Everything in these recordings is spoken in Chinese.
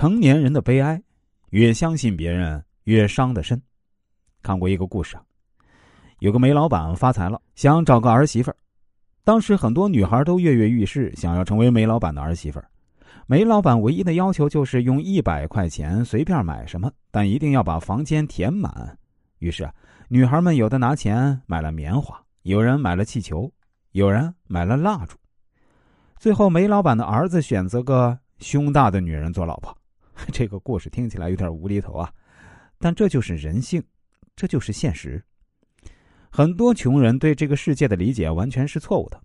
成年人的悲哀，越相信别人越伤得深。看过一个故事啊，有个煤老板发财了，想找个儿媳妇儿。当时很多女孩都跃跃欲试，想要成为煤老板的儿媳妇儿。煤老板唯一的要求就是用一百块钱随便买什么，但一定要把房间填满。于是，女孩们有的拿钱买了棉花，有人买了气球，有人买了蜡烛。最后，煤老板的儿子选择个胸大的女人做老婆。这个故事听起来有点无厘头啊，但这就是人性，这就是现实。很多穷人对这个世界的理解完全是错误的，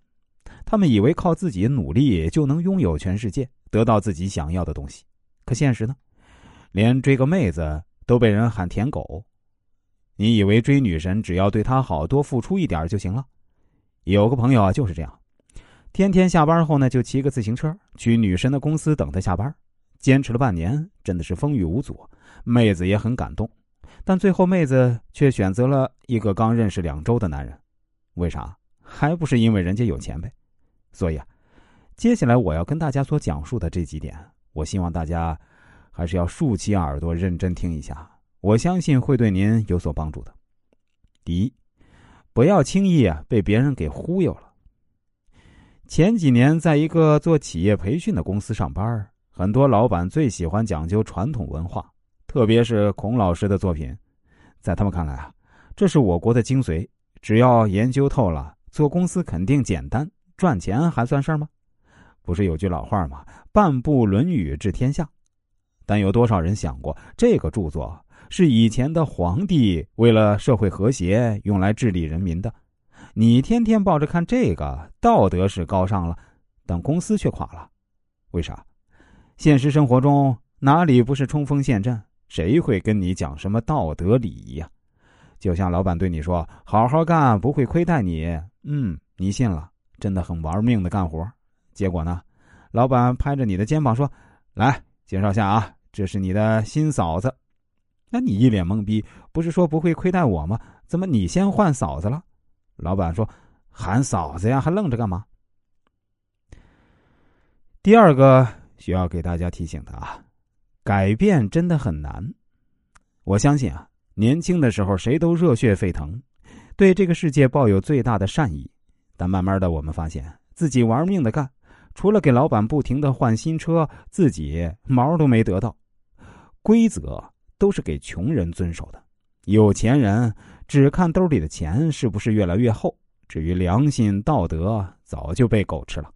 他们以为靠自己努力就能拥有全世界，得到自己想要的东西。可现实呢？连追个妹子都被人喊舔狗。你以为追女神只要对她好多付出一点就行了？有个朋友啊就是这样。天天下班后呢，就骑个自行车去女神的公司等她下班，坚持了半年，真的是风雨无阻，妹子也很感动，但最后妹子却选择了一个刚认识两周的男人，为啥？还不是因为人家有钱呗。所以啊，接下来我要跟大家所讲述的这几点，我希望大家还是要竖起耳朵认真听一下，我相信会对您有所帮助的。第一，不要轻易啊被别人给忽悠了。前几年，在一个做企业培训的公司上班，很多老板最喜欢讲究传统文化，特别是孔老师的作品，在他们看来啊，这是我国的精髓。只要研究透了，做公司肯定简单，赚钱还算事儿吗？不是有句老话吗？“半部《论语》治天下。”但有多少人想过，这个著作是以前的皇帝为了社会和谐用来治理人民的？你天天抱着看这个，道德是高尚了，但公司却垮了，为啥？现实生活中哪里不是冲锋陷阵？谁会跟你讲什么道德礼仪呀？就像老板对你说：“好好干，不会亏待你。”嗯，你信了，真的很玩命的干活。结果呢，老板拍着你的肩膀说：“来，介绍下啊，这是你的新嫂子。”那你一脸懵逼，不是说不会亏待我吗？怎么你先换嫂子了？老板说：“喊嫂子呀，还愣着干嘛？”第二个需要给大家提醒的啊，改变真的很难。我相信啊，年轻的时候谁都热血沸腾，对这个世界抱有最大的善意。但慢慢的，我们发现自己玩命的干，除了给老板不停的换新车，自己毛都没得到。规则都是给穷人遵守的，有钱人。只看兜里的钱是不是越来越厚，至于良心道德，早就被狗吃了。